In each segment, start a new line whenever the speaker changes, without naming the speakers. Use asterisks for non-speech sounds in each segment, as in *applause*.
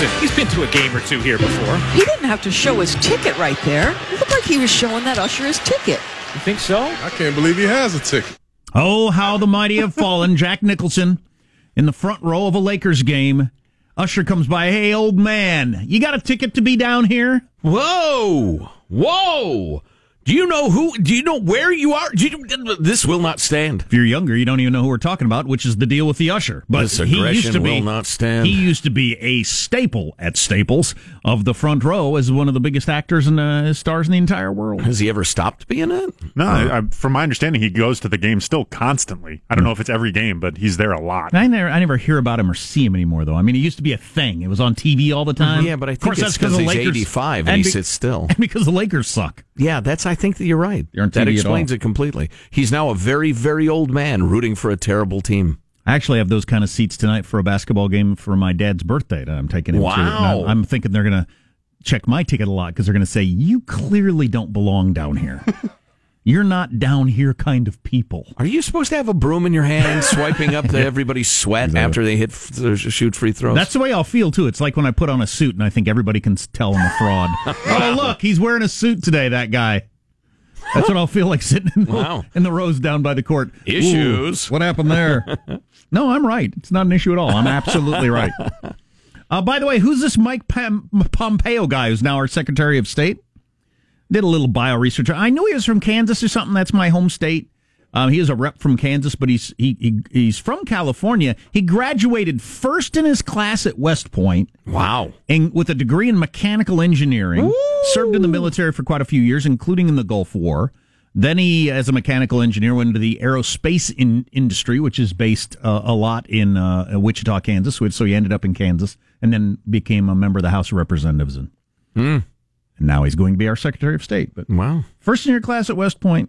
Nicholson. He's been to a game or two here before.
He didn't have to show his ticket right there. It looked like he was showing that usher his ticket.
You think so?
I can't believe he has a ticket.
Oh, how the mighty have fallen. *laughs* Jack Nicholson in the front row of a Lakers game. Usher comes by. Hey, old man, you got a ticket to be down here?
Whoa! Whoa! Do you know who? Do you know where you are? Do you, this will not stand.
If you're younger, you don't even know who we're talking about, which is the deal with the usher. But
This
he used to
aggression
be,
will not stand.
He used to be a staple at Staples of the front row as one of the biggest actors and uh, stars in the entire world.
Has he ever stopped being it?
No, I, I, from my understanding, he goes to the game still constantly. I don't know if it's every game, but he's there a lot.
I never, I never hear about him or see him anymore, though. I mean, he used to be a thing. It was on TV all the time.
Yeah, but I
Of
think
course,
it's
that's because
because
the
he's
Lakers
85 and he
be-
sits still. *laughs*
and because the Lakers suck.
Yeah, that's. I think that you're right.
You're on
that
TV at
explains
all.
it completely. He's now a very, very old man rooting for a terrible team.
I actually have those kind of seats tonight for a basketball game for my dad's birthday that I'm taking him to.
Wow.
I'm, I'm thinking they're going to check my ticket a lot because they're going to say, you clearly don't belong down here. *laughs* You're not down here kind of people.
Are you supposed to have a broom in your hand, swiping up the *laughs* everybody's sweat after they hit f- shoot free throws?
That's the way I'll feel too. It's like when I put on a suit and I think everybody can tell I'm a fraud. *laughs* oh, look, he's wearing a suit today, that guy. That's what I'll feel like sitting in the,
Wow.
in the rows down by the court.
Issues.
Ooh, what happened there? *laughs* no, I'm right. It's not an issue at all. I'm absolutely right. *laughs* Uh, by the way, who's this Mike Pam- Pompeo guy who's now our Secretary of State? Did a little bio research. I knew he was from Kansas or something. That's my home state. Um, he is a rep from Kansas, but he's he, he he's from California. He graduated first in his class at West Point
wow.
and with a degree in mechanical engineering. Served in the military for quite a few years, including in the Gulf War. Then he, as a mechanical engineer, went into the aerospace in, industry, which is based uh, a lot in uh, Wichita, Kansas. So he ended up in Kansas, and then became a member of the House of Representatives. And, and now he's going to be our Secretary of State. But
Wow.
first in your class at West Point.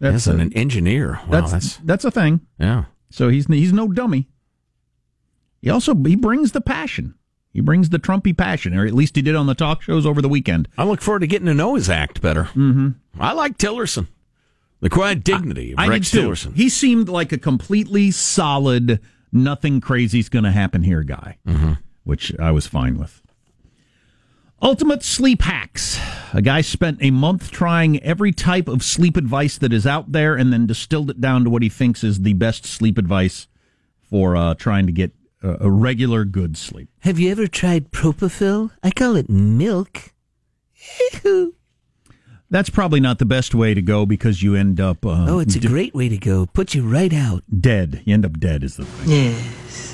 That's an,
a,
an engineer. Wow.
that's,
That's,
that's a thing.
yeah.
So he's he's no dummy. He also he brings the passion. He brings the Trumpy passion, or at least he did on the talk shows over the weekend.
I look forward to getting to know his act better. Mm-hmm. I like Tillerson. The quiet dignity of
I
Rex
did.
Tillerson.
He seemed like a completely solid, nothing crazy's going to happen here guy, which I was fine with. Ultimate sleep hacks. A guy spent a month trying every type of sleep advice that is out there, and then distilled it down to what he thinks is the best sleep advice for uh, trying to get a, a regular good sleep.
Have you ever tried Propofol? I call it milk.
That's probably not the best way to go because you end up uh,
Oh, it's a great way to go. Put you right out.
dead. You end up dead is the thing.
Yes.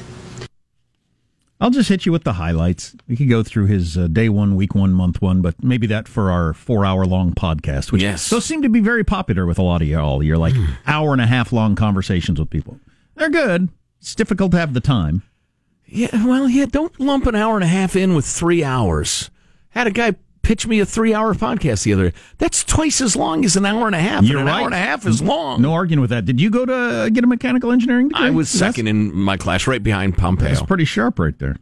I'll just hit you with the highlights. We could go through his uh, day one, week one, month one, but maybe that for our four hour long podcast, which
Yes.
those seem to be very popular with a lot of y'all. You're like hour and a half long conversations with people. They're good. It's difficult to have the time.
Yeah, well, yeah, don't lump an hour and a half in with three hours. Had a guy pitch me a three hour podcast the other day. That's twice as long as an hour and a half.
You're
and an
right.
hour and a half is long.
No arguing with that. Did you go to uh, get a mechanical engineering degree?
I was
That's-
second in my class, right behind Pompeo.
That's pretty sharp right there.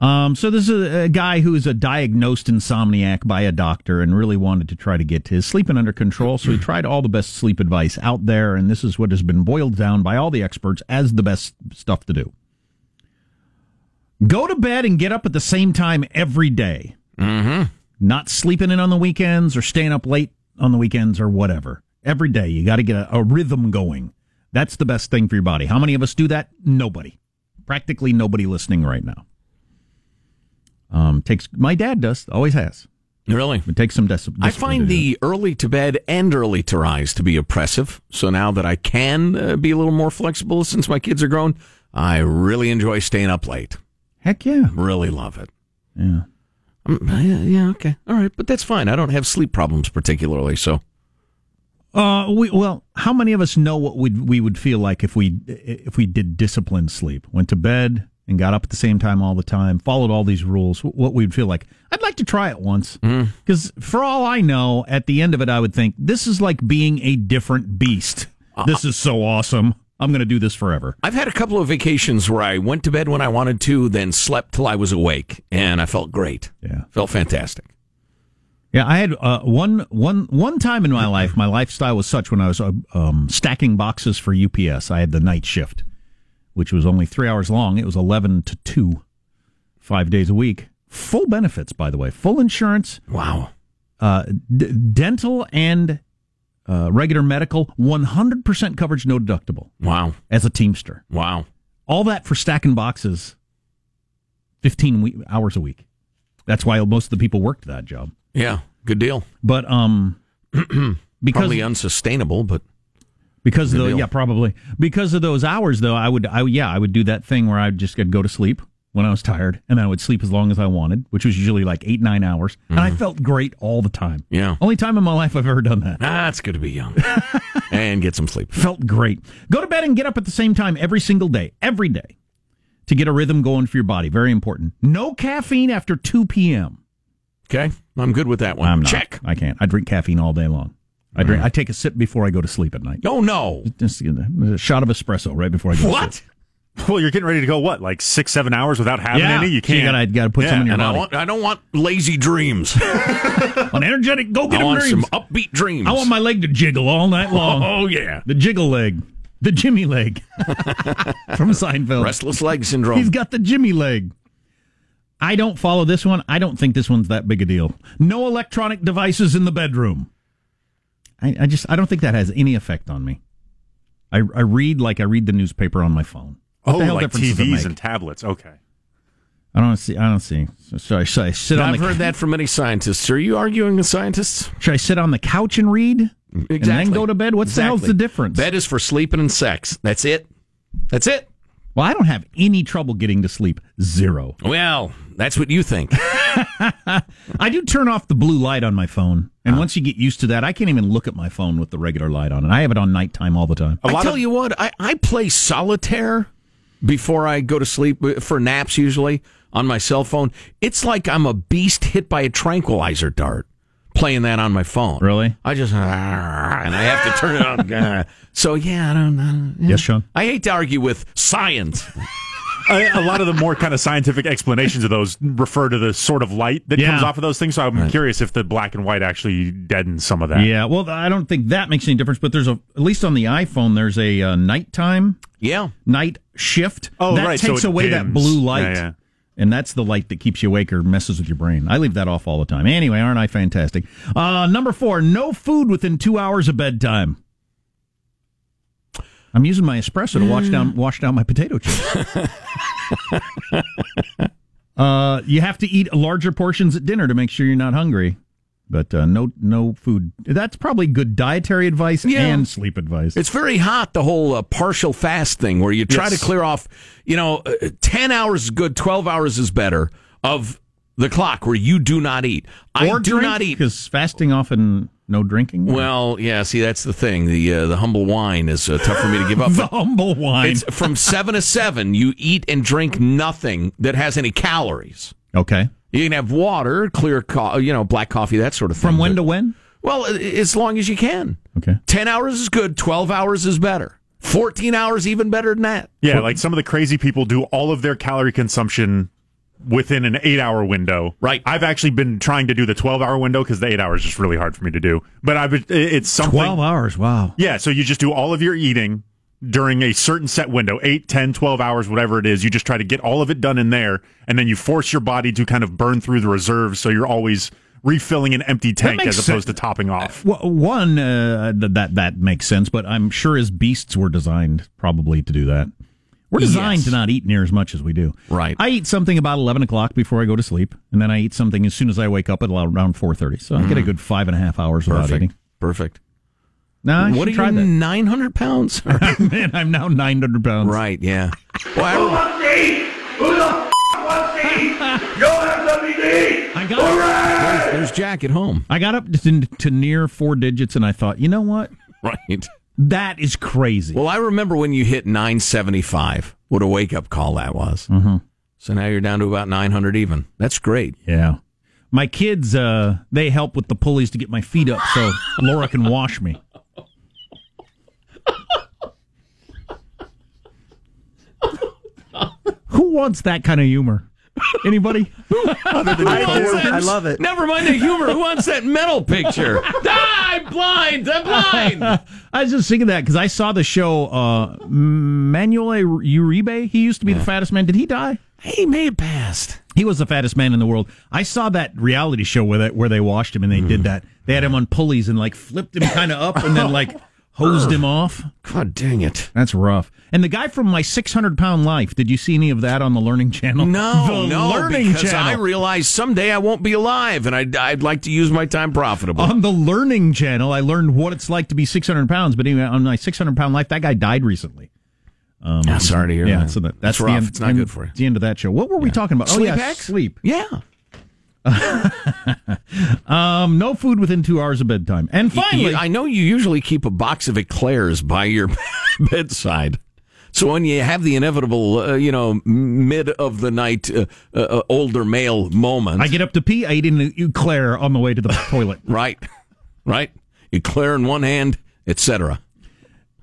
Um, so this is a, a guy who is a diagnosed insomniac by a doctor and really wanted to try to get his sleeping under control. So he *clears throat* tried all the best sleep advice out there, and this is what has been boiled down by all the experts as the best stuff to do. Go to bed and get up at the same time every day. Mm-hmm. Not sleeping in on the weekends or staying up late on the weekends or whatever. Every day you got to get a, a rhythm going. That's the best thing for your body. How many of us do that? Nobody. Practically nobody listening right now. Um, takes my dad does always has.
really?
It takes some dis-
I find the early to bed and early to rise to be oppressive. So now that I can uh, be a little more flexible since my kids are grown, I really enjoy staying up late.
heck yeah,
Really love it.
yeah.
Um, yeah, yeah, okay. All right. But that's fine. I don't have sleep problems particularly. So
Uh, we, well, how many of us know what would we would feel like if we if we did disciplined sleep, went to bed and got up at the same time all the time, followed all these rules? What we'd feel like? I'd like to try it once because, for all I know, at the end of it, I would think this is like being a different beast. This is so awesome. I'm going to do this forever.
I've had a couple of vacations where I went to bed when I wanted to, then slept till I was awake, and I felt great.
Yeah.
Felt fantastic.
Yeah, I had uh, one one one time in my life. My lifestyle was such when I was uh, um, stacking boxes for UPS. I had the night shift, which was only three hours long. It was eleven to two five days a week. Full benefits, by the way, full insurance,
Wow.
uh, d- dental and uh, regular medical, 100% coverage, no deductible
Wow.
as a Teamster.
Wow.
All that for stacking boxes 15 we- hours a week. That's why most of the people worked that job.
Yeah. Good deal.
But um, *clears throat* because
Probably unsustainable, but
because of the,
deal.
yeah probably because of those hours though I would I yeah I would do that thing where I'd just I'd go to sleep when I was tired and I would sleep as long as I wanted which was usually like eight nine hours and I felt great all the time
Mm-hmm. Yeah.
only time in my life I've ever done that
ah, it's good to be young *laughs* and get some sleep.
felt great go to bed and get up at the same time every single day every day to get a rhythm going for your body very important no caffeine after 2 p.m.
Okay. I'm good with that one.
I'm not
Check.
I can't I drink caffeine all day long I drink I take a sip before I go to sleep at night
Oh, no.
just a shot of espresso right before I go to
What? *laughs*
Well, you're getting ready to go what, like six, seven hours without having
Yeah.
any? You
So you
can't.
gotta- gotta put some in your
And I, want, I don't want lazy dreams. *laughs*
on energetic go get
I want
dreams
some upbeat dreams.
I want my leg to jiggle all night *laughs* long.
Oh, yeah.
The jiggle leg. The Jimmy leg. From Seinfeld.
Restless leg syndrome.
He's got the Jimmy leg. I don't follow this one. I don't think this one's that big a deal. No electronic devices in the bedroom. I, I just I don't think that has any effect on me. I, I read like I read the newspaper on my phone. What
oh,
the hell
like
difference does it
TVs
make?
and tablets. Okay.
I don't see. I don't see. So, should I, should I sit on
I've
the
heard that from many scientists. Are you arguing with scientists?
Should I sit on the couch and read? And then go to bed? What the hell's the difference?
Bed is for sleeping and sex. That's it. That's it.
Well, I don't have any trouble getting to sleep. Zero.
Well, that's what you think. *laughs*
I do turn off the blue light on my phone, and ah. once you get used to that, I can't even look at my phone with the regular light on, and I have it on nighttime all the time.
A
I
lot
tell
of-
you what, I, I play solitaire before I go to sleep uh, for naps usually on my cell phone. It's like I'm a beast hit by a tranquilizer dart playing that on my phone.
Really?
I just *laughs* and I have to turn it on. *laughs* so yeah, I don't know.
Yes, Sean.
I hate to argue with science. *laughs*
a, a lot of the more kind of scientific explanations of those refer to the sort of light that
Yeah.
comes off of those things. So I'm curious if the black and white actually deadens some of that.
Yeah, well, I don't think that makes any difference, but there's a at least on the iPhone, there's a uh, nighttime
Yeah.
night shift.
Oh,
that
right, so
takes
it
away that blue light.
Yeah, yeah.
And that's the light that keeps you awake or messes with your brain. I leave that off all the time. Anyway, aren't I fantastic? Uh, number four, no food within two hours of bedtime. I'm using my espresso to wash down wash down my potato chips. *laughs* uh, you have to eat larger portions at dinner to make sure you're not hungry. But uh, no, no food. That's probably good dietary advice
Yeah.
and sleep advice.
It's very hot, the whole uh, partial fast thing where you try
Yes.
to clear off, you know, uh, 10 hours is good, 12 hours is better of the clock where you do not eat. I do
drink,
not eat.
because fasting often no drinking.
Well, yeah, see, that's the thing. The uh, the humble wine is uh, tough for me to give up. *laughs*
the humble wine.
It's from 7 to 7. You eat and drink nothing that has any calories.
okay.
You can have water, clear, co- you know, black coffee, that sort of thing.
From when
but-
to when?
Well, as long as you can.
Okay.
10 hours is good, 12 hours is better. 14 hours even better than that.
Yeah, like some of the crazy people do all of their calorie consumption within an eight hour window.
Right.
I've actually been trying to do the 12 hour window because the eight hours is just really hard for me to do. But I've it's something.
12 hours. Wow.
Yeah, so you just do all of your eating during a certain set window 8 10 12 hours whatever it is you just try to get all of it done in there and then you force your body to kind of burn through the reserves so you're always refilling an empty tank as opposed
sense.
to topping off
Well, one, uh, th- that, that makes sense, but I'm sure as beasts were designed probably to do that. We're designed
Yes.
to not eat near as much as we do.
Right.
I eat something about 11 o'clock before I go to sleep, and then I eat something as soon as I wake up at around 4.30. So I get a mm. good five and a half hours without
Perfect.
eating.
Perfect.
No, I
what are you, 900 pounds? *laughs*
Man, I'm now 900 pounds.
right, yeah. Well, I,
I got,
there's, there's Jack at home.
I got up to, to near four digits, and I thought, you know what? *laughs*
Right.
That is crazy.
Well, I remember when you hit 975. What a wake up call that was. Mm-hmm. So now you're down to about 900 even. That's great.
Yeah. My kids, uh, they help with the pulleys to get my feet up so Laura can wash me. *laughs* Who wants that kind of humor? Anybody?
I love it.
Never mind the humor. Who wants that metal picture? *laughs* ah, I'm blind. I'm blind. *laughs*
I was just thinking that because I saw the show uh, Manuel Uribe. He used to be the fattest man. Did he die?
He may have passed.
He was the fattest man in the world. I saw that reality show where they, where they washed him and they
Mm.
did that. They had him on pulleys and like flipped him kind of up and then like hosed him off.
God dang it.
That's rough. And the guy from My 600 Pound Life, did you see any of that on the Learning Channel?
No, *laughs*
the
no,
Learning
because
Channel.
I realize someday I won't be alive, and I'd, I'd like to use my time profitably.
on the Learning Channel, I learned what it's like to be 600 pounds. But anyway, on my 600 pound life, that guy died recently.
yeah, sorry to hear
Yeah,
that.
so that, that's
rough.
the end,
it's not
end-
good for you.
The end of that show. What were we talking about?
Sleep
oh, yeah,
hacks?
sleep.
Yeah. *laughs*
Um, no food within two hours of bedtime. And finally,
You- I know you usually keep a box of eclairs by your *laughs* bedside. So when you have the inevitable, uh, you know, mid of the night uh, uh, older male moment,
I get up to pee. I eat an eclair on the way to the *laughs* toilet.
right, right, eclair in one hand, etc.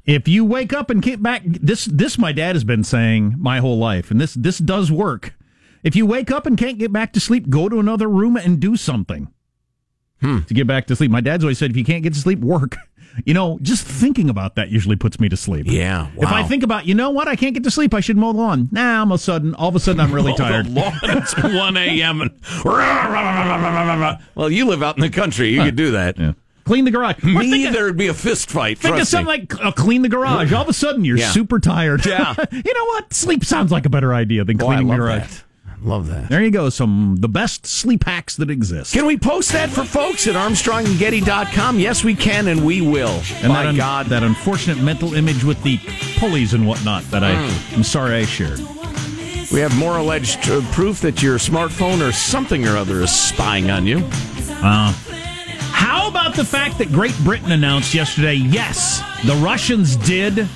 If you wake up and get back, this this my dad has been saying my whole life, and this this does work. If you wake up and can't get back to sleep, go to another room and do something to get back to sleep. My dad's always said, if you can't get to sleep, work. *laughs* You know, just thinking about that usually puts me to sleep.
Yeah,
If I think about, you know what, I can't get to sleep, I should mow the lawn. Now, all of a sudden, all of a sudden, I'm really *laughs* tired.
lawn, it's *laughs* one a.m. and well, you live out in the country, you could do that.
Yeah. Clean the garage. Or
Me,
of-
there'd be a fist fight.
Think of something
me.
like uh, clean the garage. All of a sudden, you're
Yeah.
super tired.
Yeah.
you know what? Sleep sounds like a better idea than cleaning the garage.
that. Love that.
There you go. Some the best sleep hacks that exist.
Can we post that for folks at ArmstrongandGetty.com? Yes, we can, and we will.
and
My
that un-
God,
that unfortunate mental image with the pulleys and whatnot that I,
Mm.
I'm sorry I shared.
we have more alleged uh, proof that your smartphone or something or other is spying on you.
How about the fact that Great Britain announced yesterday, yes, the Russians did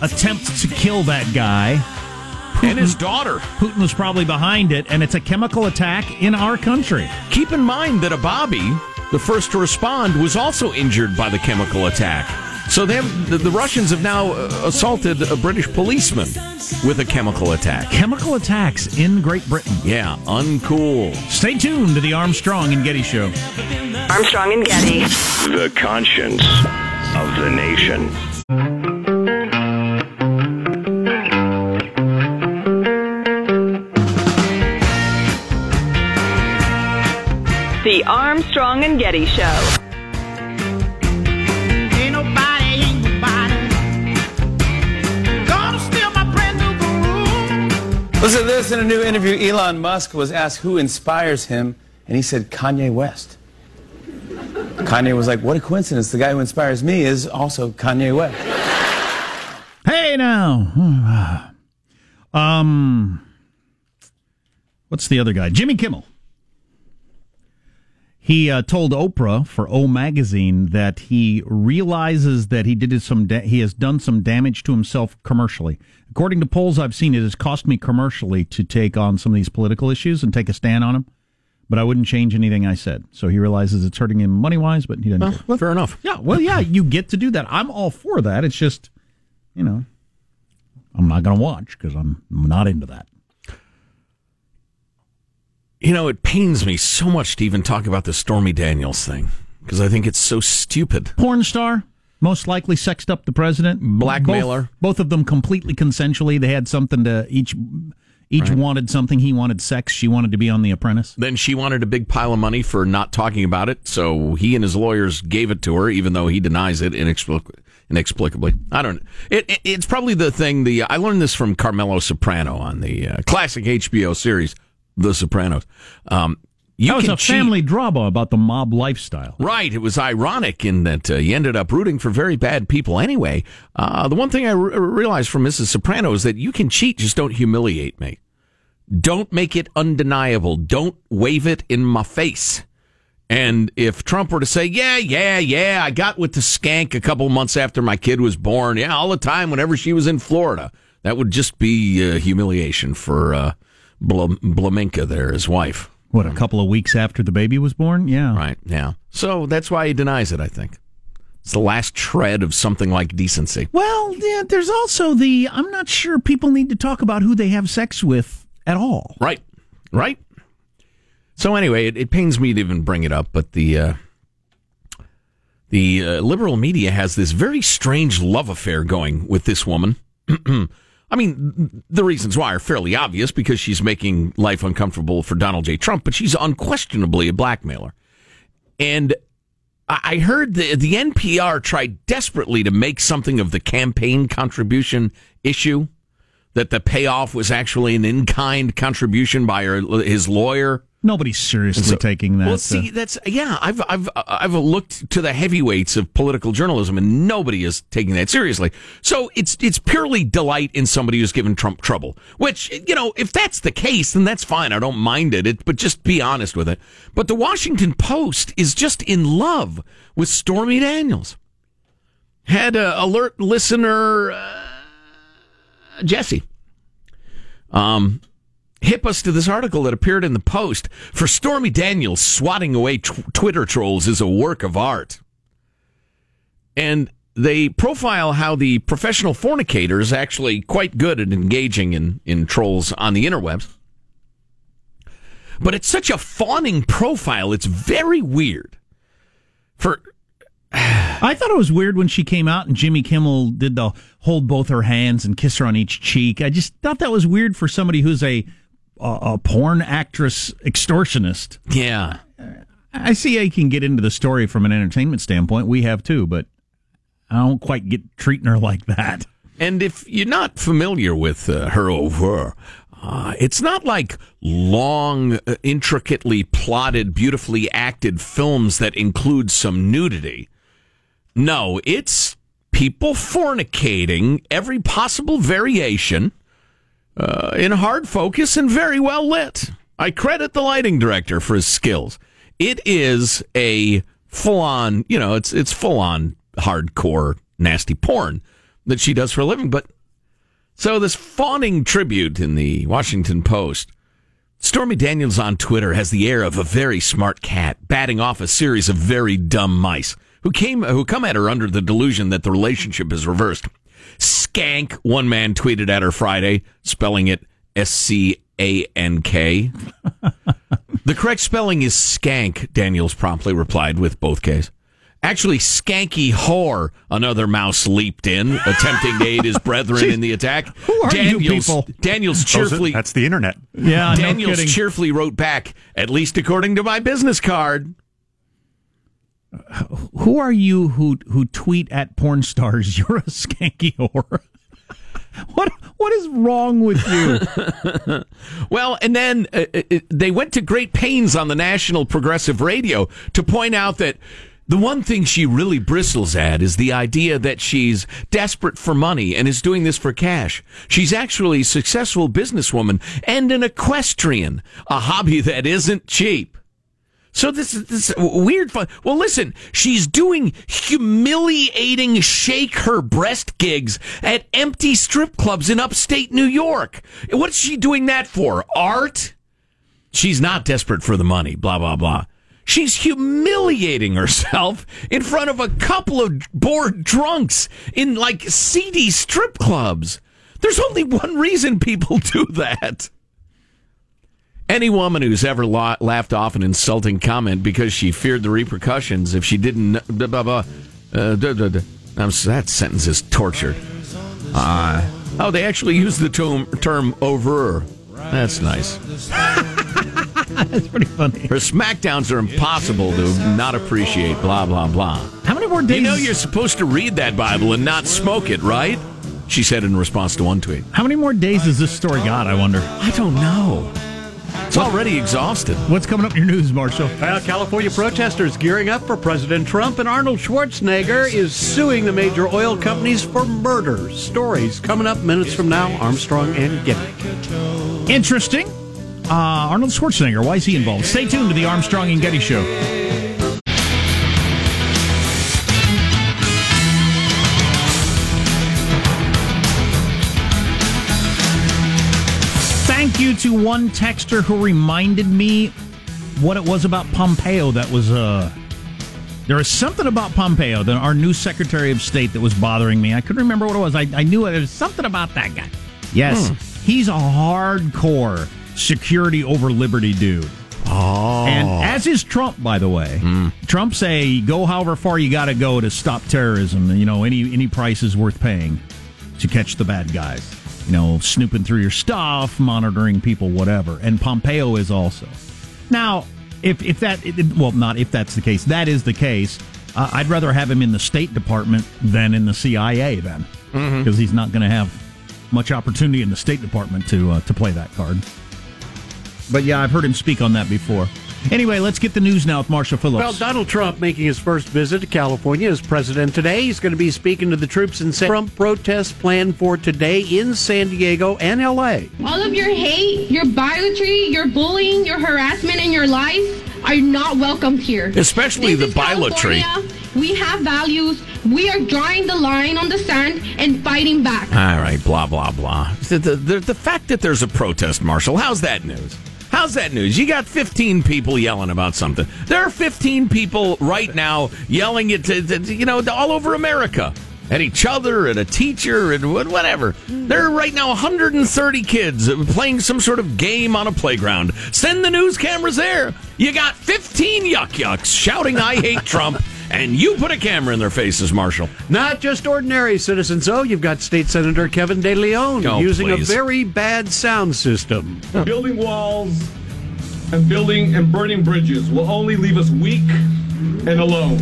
attempt to kill that guy.
And his daughter.
Putin was probably behind it, and it's a chemical attack in our country.
Keep in mind that a Bobby, the first to respond, was also injured by the chemical attack. So they have, the, the Russians have now uh, assaulted a British policeman with a chemical attack.
Chemical attacks in Great Britain.
Yeah, uncool.
Stay tuned to the Armstrong and Getty Show.
Armstrong and Getty.
The conscience of the nation.
New groove.
Listen to this in a new interview. Elon Musk was asked who inspires him, and he said Kanye West. Kanye was like, What a coincidence. The guy who inspires me is also Kanye West.
Hey now. *sighs* Um what's the other guy? Jimmy Kimmel. He uh, told Oprah for O magazine that he realizes that he did some da- he has done some damage to himself commercially. According to polls I've seen, it has cost me commercially to take on some of these political issues and take a stand on them. But I wouldn't change anything I said. So he realizes it's hurting him money wise, but he doesn't. care.
Fair enough.
Yeah, well, yeah, you get to do that. I'm all for that. It's just, you know, I'm not going to watch because I'm not into that.
You know, it pains me so much to even talk about the Stormy Daniels thing because I think it's so stupid.
Porn star, most likely sexed up the president.
Blackmailer.
Both, both of them completely consensually. They had something to each. Each wanted something. He wanted sex. She wanted to be on The Apprentice.
Then she wanted a big pile of money for not talking about it, so he and his lawyers gave it to her, even though he denies it inexplic- inexplicably. I don't. It, it, it's probably the thing. The I learned this from Carmela Soprano on the uh, classic HBO series, The Sopranos. Um, you
That was
can
a
cheat.
family drama about the mob lifestyle.
Right. It was ironic in that uh, you ended up rooting for very bad people anyway. Uh, the one thing I realized from Mrs. Soprano is that you can cheat, just don't humiliate me. Don't make it undeniable. Don't wave it in my face. And if Trump were to say, yeah, yeah, yeah, I got with the skank a couple months after my kid was born. Yeah, all the time whenever she was in Florida. That would just be uh, humiliation for Blaminka there, his wife.
What, a couple of weeks after the baby was born? Yeah.
Right. Yeah. So that's why he denies it, I think. It's the last shred of something like decency.
Well, yeah, there's also the I'm not sure people need to talk about who they have sex with at all.
Right. Right. So anyway, it, it pains me to even bring it up, but the uh, the uh, liberal media has this very strange love affair going with this woman. *clears throat* I mean, the reasons why are fairly obvious because she's making life uncomfortable for Donald J. Trump, but she's unquestionably a blackmailer. And I heard the, the NPR tried desperately to make something of the campaign contribution issue, that the payoff was actually an in kind contribution by her, his lawyer.
Nobody's seriously
So-
taking that.
Well,
uh,
see, that's yeah. I've I've I've looked to the heavyweights of political journalism, and nobody is taking that seriously. So it's it's purely delight in somebody who's given Trump trouble. Which you know, if that's the case, then that's fine. I don't mind it. it but just be honest with it. But the Washington Post is just in love with Stormy Daniels. Had a alert listener uh, Jesse. Um, hip us to this article that appeared in the Post. For Stormy Daniels, swatting away tw- Twitter trolls is a work of art. And they profile how the professional fornicator is actually quite good at engaging in, in trolls on the interwebs. But it's such a fawning profile, it's very weird. For *sighs*
I thought it was weird when she came out and Jimmy Kimmel did the hold both her hands and kiss her on each cheek. I just thought that was weird for somebody who's a a, a porn actress extortionist.
Yeah.
I see I can get into the story from an entertainment standpoint. We have too, but I don't quite get treating her like that.
And if you're not familiar with uh, her over, uh, it's not like long, uh, intricately plotted, beautifully acted films that include some nudity. No, it's people fornicating every possible variation uh, in hard focus and very well lit. I credit the lighting director for his skills. It is a full on, you know, it's it's full on hardcore nasty porn that she does for a living. But so this fawning tribute in the Washington Post. Stormy Daniels on Twitter has the air of a very smart cat batting off a series of very dumb mice who came who come at her under the delusion that the relationship is reversed. Skank, one man tweeted at her Friday, spelling it S C A N K. The correct spelling is skank, Daniels promptly replied with both Ks. Actually, skanky whore, another mouse leaped in, attempting to aid his *laughs* brethren in the attack.
Who are you
Daniels,
people?
Daniels cheerfully
that's the internet.
Yeah,
Daniels
no
cheerfully wrote back, at least according to my business card.
Who are you who who tweet at porn stars? *laughs* You're a skanky whore. What what is wrong with you? *laughs*
Well, and then uh, uh, they went to great pains on the National Progressive Radio to point out that the one thing she really bristles at is the idea that she's desperate for money and is doing this for cash. She's actually a successful businesswoman and an equestrian, a hobby that isn't cheap. So this is this weird fun. Well, listen, she's doing humiliating shake her breast gigs at empty strip clubs in upstate New York. What's she doing that for? Art? She's not desperate for the money, blah, blah, blah. She's humiliating herself in front of a couple of bored drunks in like seedy strip clubs. There's only one reason people *laughs* do that. Any woman who's ever la- laughed off an insulting comment because she feared the repercussions if she didn't. Blah, blah, blah, uh, duh, duh, duh. I'm s- that sentence is tortured. Uh, oh, they actually use the term, term over. That's nice. *laughs*
That's pretty funny.
Her smackdowns are impossible to not appreciate. Blah blah blah.
How many more days?
You know you're supposed to read that Bible and not smoke it, right? She said in response to one tweet.
How many more days has this story got? I wonder.
I don't know. It's already exhausted.
What's coming up in your news, Marshall?
Well, California protesters gearing up for President Trump, and Arnold Schwarzenegger is suing the major oil companies for murder. Stories coming up minutes from now. Armstrong and Getty.
Interesting. Uh, Arnold Schwarzenegger. Why is he involved? Stay tuned to the Armstrong and Getty Show. To one texter who reminded me what it was about Pompeo that was uh there was something about Pompeo, the, our new Secretary of State, that was bothering me. I couldn't remember what it was. I, I knew it. There was something about that guy. Yes, he's a hardcore security over liberty dude.
Oh.
And as is Trump, by the way. Trump say go however far you got to go to stop terrorism. You know, any any price is worth paying to catch the bad guys. You know, snooping through your stuff, monitoring people, whatever. And Pompeo is also. Now, if if that well, not if that's the case, that is the case. Uh, I'd rather have him in the State Department than in the CIA then, because he's not going to have much opportunity in the State Department to uh, to play that card. But yeah, I've heard him speak on that before. Anyway, let's get the news now with Marshall Phillips.
Well, Donald Trump making his first visit to California as president today. He's going to be speaking to the troops in San Trump protests planned for today in San Diego and L.A.
All of your hate, your bigotry, your bullying, your harassment in your life are not welcomed here.
Especially
This
the
is
bilotry.
California. We have values. We are drawing the line on the sand and fighting back.
All right, blah blah blah. The, the, the, the fact that there's a protest, Marshall, how's that news? How's that news? You got 15 people yelling about something. There are 15 people right now yelling at, to- to- you know, all over America. At each other, at a teacher, and whatever. There are right now 130 kids playing some sort of game on a playground. Send the news cameras there. You got 15 yuck yucks shouting, I hate Trump, *laughs* and you put a camera in their faces, Marshall.
Not just ordinary citizens, though. You've got State Senator Kevin De Leon
Oh,
using
please.
a very bad sound system.
Building walls and building and burning bridges will only leave us weak and alone.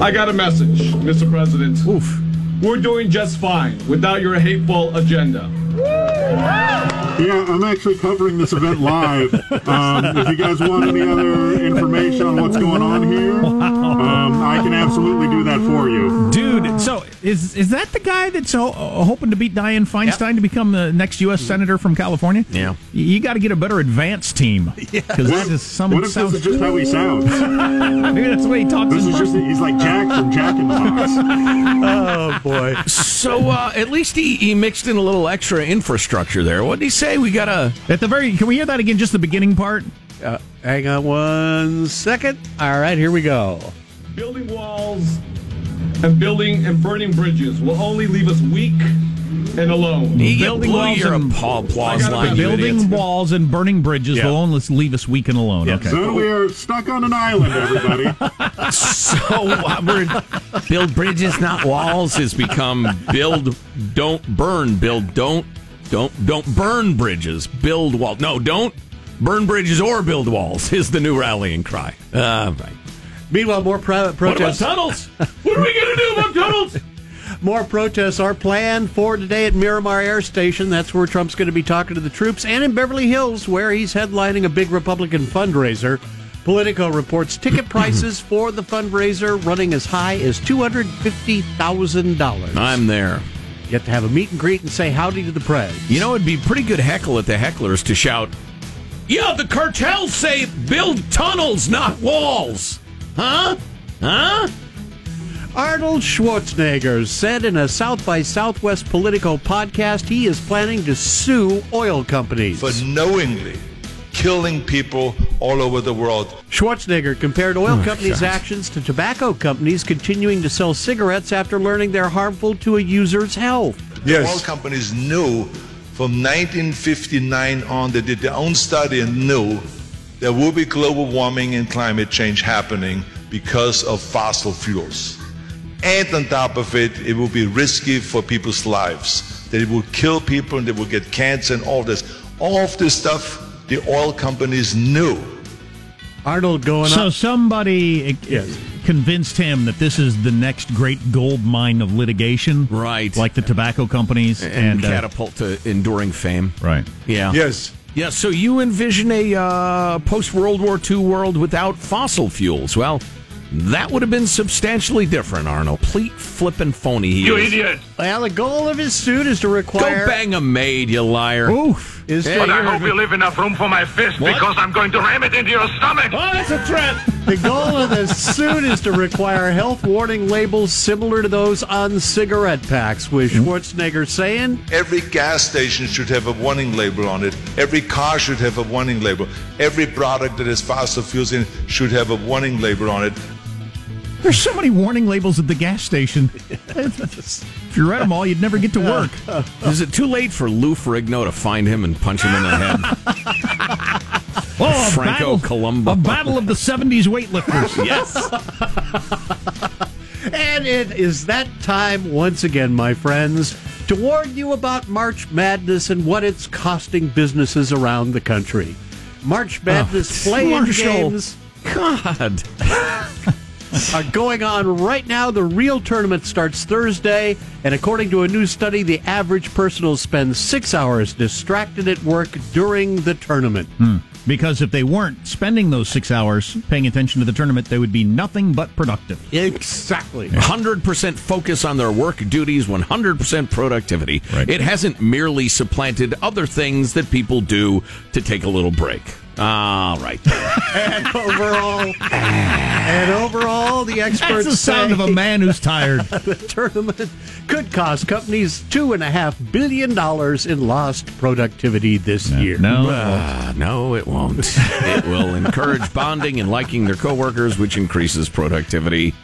I got a message, Mr. President. Oof. We're doing just fine without your hateful agenda.
Yeah, I'm actually covering this event live. Um, if you guys want any other information on what's going on here, um, I can absolutely do that for you.
Dude, so is is that the guy that's ho- uh, hoping to beat Dianne Feinstein to become the next U.S. senator from California?
Yeah.
You, you got to get a better advance team. *laughs* Because
What,
this is some.
what if this is just how he sounds? *laughs*
Maybe that's the way he talks.
This
in
is just he's like Jack from Jack in the Box. *laughs*
Oh, boy.
So uh, at least he, he mixed in a little extra infrastructure there. What did he say? We got a
At the very, can we hear that again? Just the beginning part.
Uh, hang on one second. All right, here we go.
Building walls and building and burning bridges will only leave us weak and alone.
he
Building walls
your
and-
applause line.
Building
idiot.
walls and burning bridges
Yeah.
will only leave us weak and alone. Okay.
So we are stuck on an island, everybody. *laughs*
So uh, we're build bridges, not walls, has become build, don't burn, build, don't, don't, don't burn bridges, build wall. No, don't burn bridges or build walls is the new rallying cry. Uh, right.
Meanwhile, more pro-
What about tunnels? *laughs* What are we going to do about tunnels? *laughs*
More protests are planned for today at Miramar Air Station. That's where Trump's going to be talking to the troops, and in Beverly Hills, where he's headlining a big Republican fundraiser. Politico reports ticket *laughs* prices for the fundraiser running as high as two hundred fifty thousand dollars.
I'm there.
You have to have a meet and greet and say howdy to the press.
You know, it'd be pretty good heckle at the hecklers to shout, Yeah, the cartels say build tunnels, not walls. Huh? Huh?
Arnold Schwarzenegger said in a South by Southwest Politico podcast he is planning to sue oil companies.
for knowingly killing people all over the world.
Schwarzenegger compared oil
Oh,
companies'
God.
actions to tobacco companies continuing to sell cigarettes after learning they're harmful to a user's health.
The oil companies knew from 1959 on, they did their own study and knew there will be global warming and climate change happening because of fossil fuels. And on top of it, it will be risky for people's lives. That it will kill people and they will get cancer and all this. All of this stuff, the oil companies knew.
Arnold going
So
up.
So somebody uh, convinced him that this is the next great gold mine of litigation,
right?
Like the tobacco companies
And,
and, uh,
catapult to enduring fame.
right?
Yeah.
Yes.
Yeah, so you envision a uh, post World War II world without fossil fuels. Well, that would have been substantially different, Arnold. Complete flippin' phony he
You
is.
idiot.
Well, the goal of his suit is to require.
Go bang a maid, you liar.
Oof.
Is
Hey,
But I hope you leave enough room for my fist
What?
because I'm going to ram it into your stomach.
Oh, that's a threat.
The goal of this suit is to require health warning labels similar to those on cigarette packs, with mm-hmm. Schwarzenegger saying,
Every gas station should have a warning label on it. Every car should have a warning label. Every product that has fossil fuels in should have a warning label on it.
There's so many warning labels at the gas station. *laughs* if you read them all, you'd never get to work.
Is it too late for Lou Ferrigno to find him and punch him in the head? *laughs*
Oh, a *laughs*
Franco
battle,
Columbu.
a battle of the '70s weightlifters. *laughs*
yes.
And it is that time once again, my friends. to warn you about March Madness and what it's costing businesses around the country. March oh, Madness *laughs*
Oh,
play-in
Marshall.
games
God.
Are going on right now. The real tournament starts Thursday, and according to a new study, the average person will spend six hours distracted at work during the tournament.
Hmm. Because if they weren't spending those six hours paying attention to the tournament, they would be nothing but productive.
Exactly.
100% focus on their work duties, 100% productivity. It hasn't merely supplanted other things that people do to take a little break. All right. *laughs*
and overall, and overall, the experts
That's the sound
say
of a man who's tired. *laughs*
the tournament could cost companies two and a half billion dollars in lost productivity this year.
No.
Uh, no, it won't. it will encourage bonding and liking their coworkers, which increases productivity.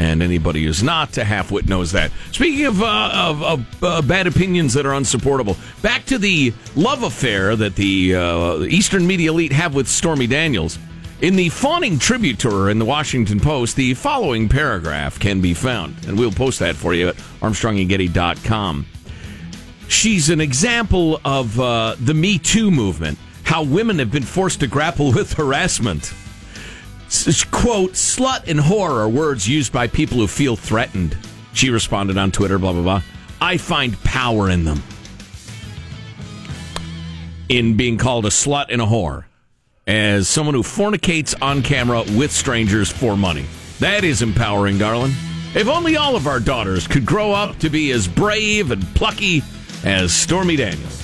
And anybody who's not a half-wit knows that. Speaking of, uh, of, of uh, bad opinions that are unsupportable, back to the love affair that the uh, Eastern media elite have with Stormy Daniels. In the fawning tribute to her in the Washington Post, the following paragraph can be found, and we'll post that for you at armstrongandgetty.com. She's an example of uh, the Me Too movement, how women have been forced to grapple with harassment. Quote, slut and whore are words used by people who feel threatened. She responded on Twitter, blah, blah, blah. I find power in them. In being called a slut and a whore as someone who fornicates on camera with strangers for money. That is empowering, darling. If only all of our daughters could grow up to be as brave and plucky as Stormy Daniels.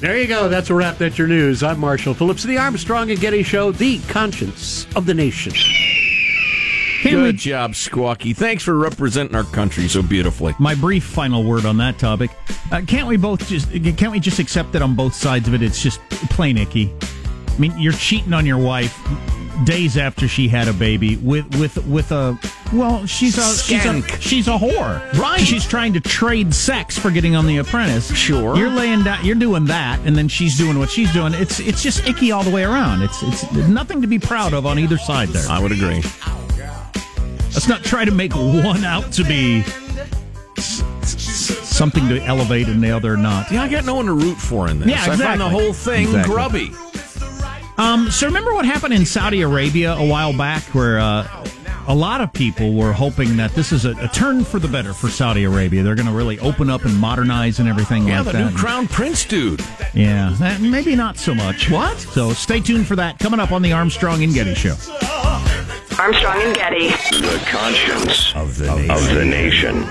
There you go. That's a wrap. That's your news. I'm Marshall Phillips, of the Armstrong and Getty Show, the conscience of the nation.
Good job, Squawky. Thanks for representing our country so beautifully.
My brief final word on that topic. Uh, can't we both just can't we just accept that on both sides of it? It's just plain icky. I mean, you're cheating on your wife days after she had a baby with with with a well, she's a she's a
Skank.
she's a whore.
Right.
She's trying to trade sex for getting on The Apprentice.
Sure.
You're laying down. You're doing that, and then she's doing what she's doing. It's it's just icky all the way around. It's it's nothing to be proud of on either side there.
I would agree.
Let's not try to make one out to be s- s- something to elevate and the other not.
Yeah, I got no one to root for in this.
Yeah,
I find the whole thing
Exactly.
grubby.
Um, so remember what happened in Saudi Arabia a while back, where uh, a lot of people were hoping that this is a, a turn for the better for Saudi Arabia. They're going to really open up and modernize and everything
Yeah,
like
the new crown prince dude.
yeah, that- maybe not so much.
What?
So stay tuned for that coming up on the Armstrong and Getty Show.
Armstrong and Getty.
The conscience of the nation. Of the nation.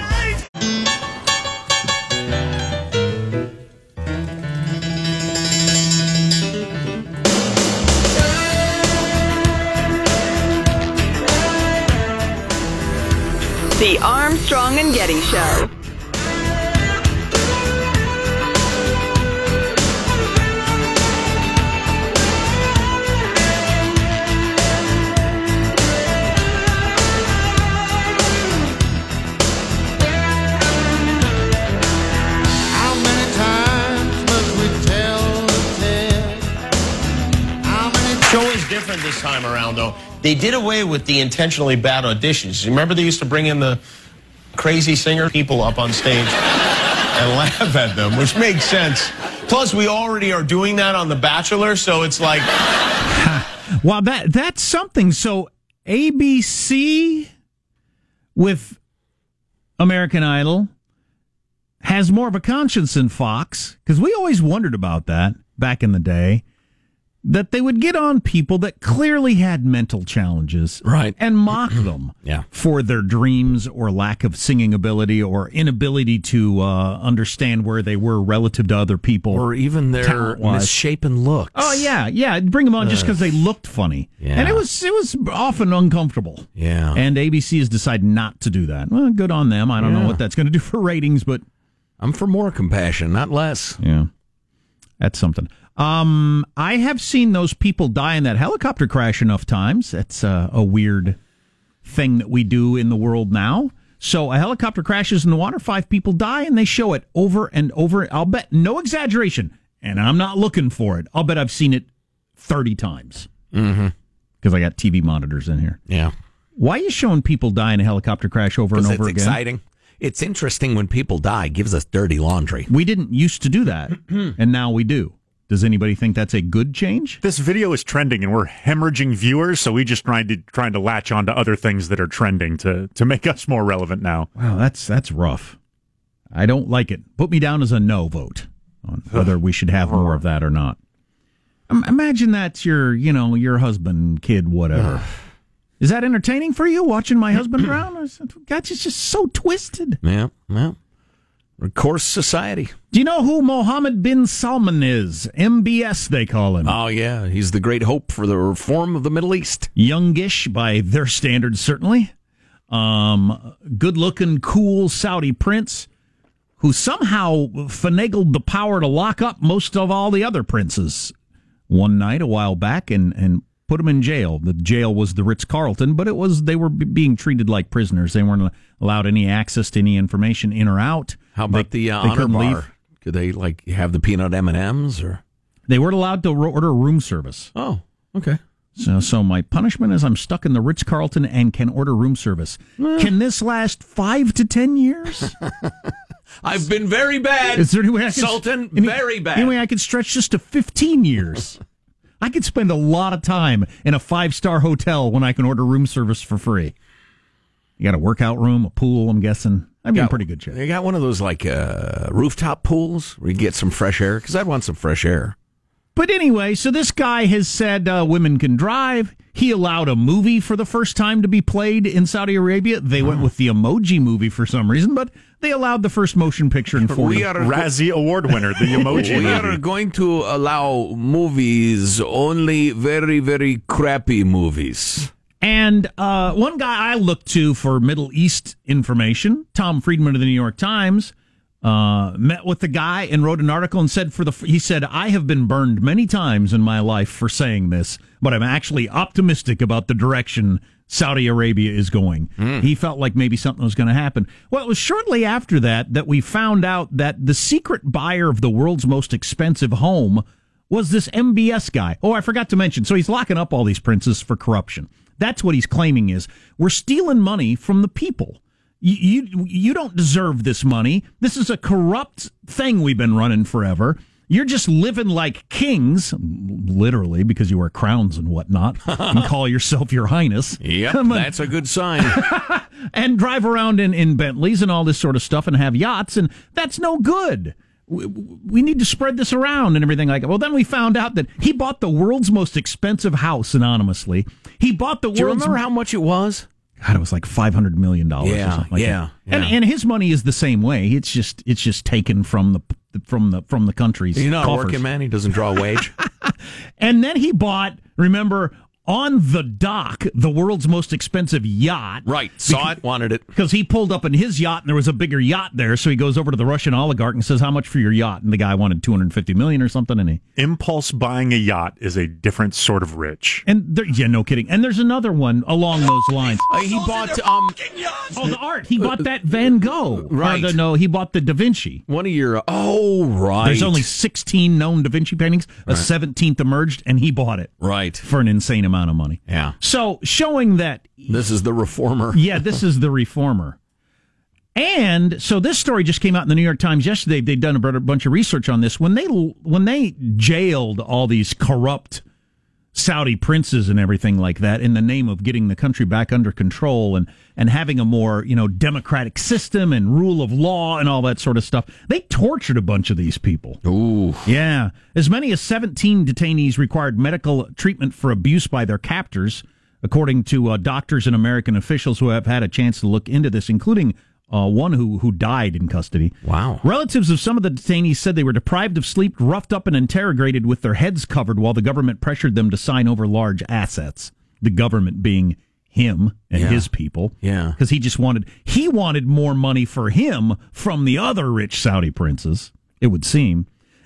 The Armstrong and Getty Show.
How many times must we tell the tale? How
show is different this time around, though. They did away with the intentionally bad auditions. You remember they used to bring in the crazy singer people up on stage *laughs* and laugh at them, which makes sense. Plus, we already are doing that on The Bachelor, so it's like *laughs*
Wow, that that's something. So ABC with American Idol has more of a conscience than Fox because we always wondered about that back in the day that they would get on people that clearly had mental challenges
Right.
and mock *clears throat* them
Yeah.
for their dreams or lack of singing ability or inability to uh, understand where they were relative to other people
Or even their misshapen looks.
Oh yeah, yeah. Bring them on just because they looked funny,
Yeah.
and it was it was often uncomfortable.
Yeah.
and ABC has decided not to do that. Well, good on them. I don't know what that's going to do for ratings, but
I'm for more compassion, not less.
yeah, that's something. Um, I have seen those people die in that helicopter crash enough times. That's uh, a weird thing that we do in the world now. So a helicopter crashes in the water, five people die, and they show it over and over. I'll bet, no exaggeration, and I'm not looking for it. I'll bet I've seen it thirty times
Mm-hmm.
because I got TV monitors in here.
Yeah.
Why are you showing people die in a helicopter crash over and over
it's
again?
exciting. It's interesting when people die, it gives us dirty laundry.
We didn't used to do that, *clears throat* and now we do. Does anybody think that's a good change?
This video is trending, and we're hemorrhaging viewers, so we just trying to trying to latch on to other things that are trending to to make us more relevant now.
Wow, that's that's rough. I don't like it. Put me down as a no vote on whether we should have more of that or not. Im- Imagine that's your, you know, your husband, kid, whatever. Is that entertaining for you watching my husband drown? Or is it- God, it's just so twisted.
Yeah, well, course society.
Do you know who Mohammed bin Salman is? MBS, they call him.
Oh yeah, he's the great hope for the reform of the Middle East.
Youngish by their standards, certainly. Um, good looking, cool Saudi prince who somehow finagled the power to lock up most of all the other princes one night a while back and, and put them in jail. The jail was the Ritz Carlton, but it was they were b- being treated like prisoners. They weren't allowed any access to any information in or out.
How about
They-
the uh, honor bar?
leave.
Could they like have the peanut M and M's or?
They weren't allowed to ro- order room service.
Oh, okay.
So, so my punishment is I'm stuck in the Ritz Carlton and can order room service. Can this last five to ten years? *laughs*
I've been very bad.
Is there any way I can
Sultan?
any-
very bad.
Any way I could stretch this to fifteen years? I could spend a lot of time in a five star hotel when I can order room service for free. You got a workout room, a pool. I'm guessing. I'd be in pretty good shape.
You got one of those like uh, rooftop pools where you get some fresh air. Because I'd want some fresh air.
But anyway, so this guy has said uh, women can drive. He allowed a movie for the first time to be played in Saudi Arabia. They went with the emoji movie for some reason, but they allowed the first motion picture in 40.
We are
Razzie Award winner, the *laughs* emoji
we
movie.
are going to allow movies only very very crappy movies.
And uh, one guy I look to for Middle East information, Tom Friedman of the New York Times, uh, met with the guy and wrote an article and said for the he said I have been burned many times in my life for saying this, but I'm actually optimistic about the direction Saudi Arabia is going. He felt like maybe something was going to happen. Well, it was shortly after that that we found out that the secret buyer of the world's most expensive home was this MBS guy. Oh, I forgot to mention. So he's locking up all these princes for corruption. That's what he's claiming is we're stealing money from the people. You, you you don't deserve this money. This is a corrupt thing we've been running forever. You're just living like kings, literally, because you wear crowns and whatnot, *laughs* and call yourself your highness.
Yep,
on.
that's a good sign. *laughs*
and drive around in, in Bentleys and all this sort of stuff and have yachts, and that's no good. We, need to spread this around and everything like that. Well, then we found out that he bought the world's most expensive house anonymously. He bought the
Do you
world's.
remember how much it was?
God, it was like five hundred million dollars.
Yeah,
or something like
yeah,
that. And
yeah.
and his money is the same way. It's just it's just taken from the from the from the country's.
He's not a
coffers.
working man. He doesn't draw a wage. *laughs*
And then he bought. Remember. On the dock, the world's most expensive yacht.
right. Saw it. Wanted it.
because he pulled up in his yacht and there was a bigger yacht there. So he goes over to the Russian oligarch and says, "How much for your yacht?" And the guy wanted two hundred fifty million or something. And he
Impulse buying a yacht is a different sort of rich.
and there, yeah, no kidding. And there's another one along those lines.
Uh, he bought um
Oh, the art. He bought that Van Gogh. Or
Right.
the- no, he bought the Da Vinci.
one of your. Oh right.
There's only sixteen known Da Vinci paintings. A seventeenth emerged, and he bought it
right.
for an insane amount of money.
Yeah.
So showing that
This is the reformer. *laughs*
yeah, this is the reformer. And so this story just came out in the New York Times yesterday. They'd done a bunch of research on this. When they when they jailed all these corrupt Saudi princes and everything like that in the name of getting the country back under control and and having a more, you know, democratic system and rule of law and all that sort of stuff. They tortured a bunch of these people.
Ooh.
Yeah. As many as 17 detainees required medical treatment for abuse by their captors, according to uh, doctors and American officials who have had a chance to look into this, including uh, one who, who died in custody.
Wow.
Relatives of some of the detainees said they were deprived of sleep, roughed up, and interrogated with their heads covered while the government pressured them to sign over large assets. The government being him and
Yeah.
his people.
Yeah.
Because he just wanted he wanted more money for him from the other rich Saudi princes, it would seem.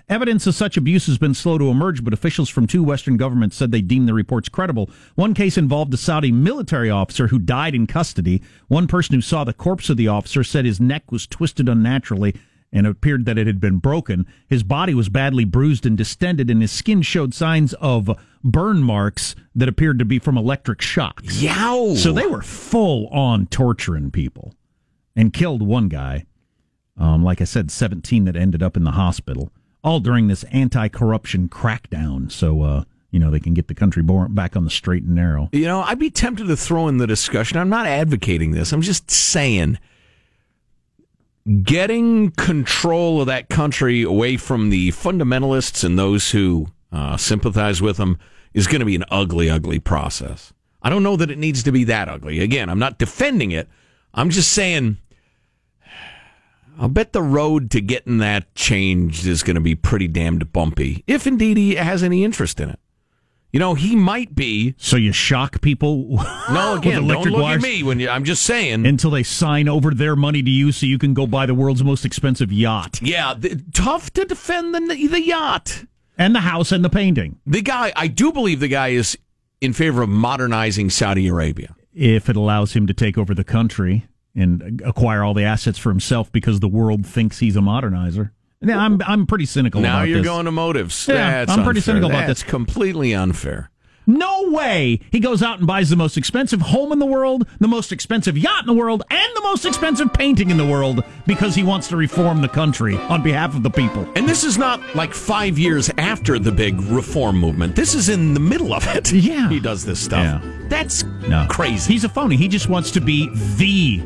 Evidence of such abuse has been slow to emerge, but officials from two Western governments said they deemed the reports credible. One case involved a Saudi military officer who died in custody. One person who saw the corpse of the officer said his neck was twisted unnaturally and it appeared that it had been broken. His body was badly bruised and distended, and his skin showed signs of burn marks that appeared to be from electric shocks.
Yow.
So they were full on torturing people. and killed one guy. Um, like I said, 17 that ended up in the hospital, all during this anti corruption crackdown. So, uh, you know, they can get the country back on the straight and narrow.
You know, I'd be tempted to throw in the discussion. I'm not advocating this. I'm just saying getting control of that country away from the fundamentalists and those who uh, sympathize with them is going to be an ugly, ugly process. I don't know that it needs to be that ugly. Again, I'm not defending it. I'm just saying. I'll bet the road to getting that changed is going to be pretty damned bumpy, if indeed he has any interest in it. You know, he might be.
So you shock people? *laughs*
No, again, don't look at me when you. I'm just saying.
Until they sign over their money to you so you can go buy the world's most expensive yacht.
Yeah, tough to defend the the yacht
and the house and the painting.
The guy, I do believe the guy is in favor of modernizing Saudi Arabia.
If it allows him to take over the country and acquire all the assets for himself because the world thinks he's a modernizer. Now, I'm I'm pretty cynical about that.
now you're
this.
going to motives.
Yeah,
That's
I'm pretty
unfair.
cynical about
That's
this.
completely unfair.
No way he goes out and buys the most expensive home in the world, the most expensive yacht in the world, and the most expensive painting in the world because he wants to reform the country on behalf of the people.
And this is not like five years after the big reform movement. This is in the middle of it. *laughs*
Yeah.
He does this stuff.
Yeah.
That's
No.
crazy.
He's a phony. He just wants to be the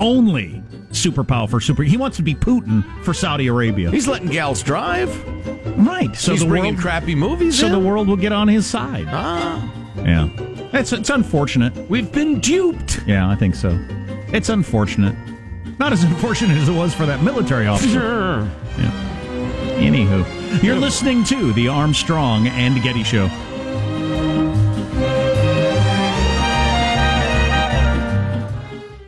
only superpower for super. He wants to be Putin for Saudi Arabia.
He's letting gals drive.
right. So
He's
the
bringing
world,
crappy movies
so
in.
the world will get on his side.
Ah,
Yeah. It's it's unfortunate.
we've been duped.
Yeah, I think so. It's unfortunate. Not as *laughs* unfortunate as it was for that military officer.
Sure.
Yeah. Anywho, you're listening to the Armstrong and Getty Show.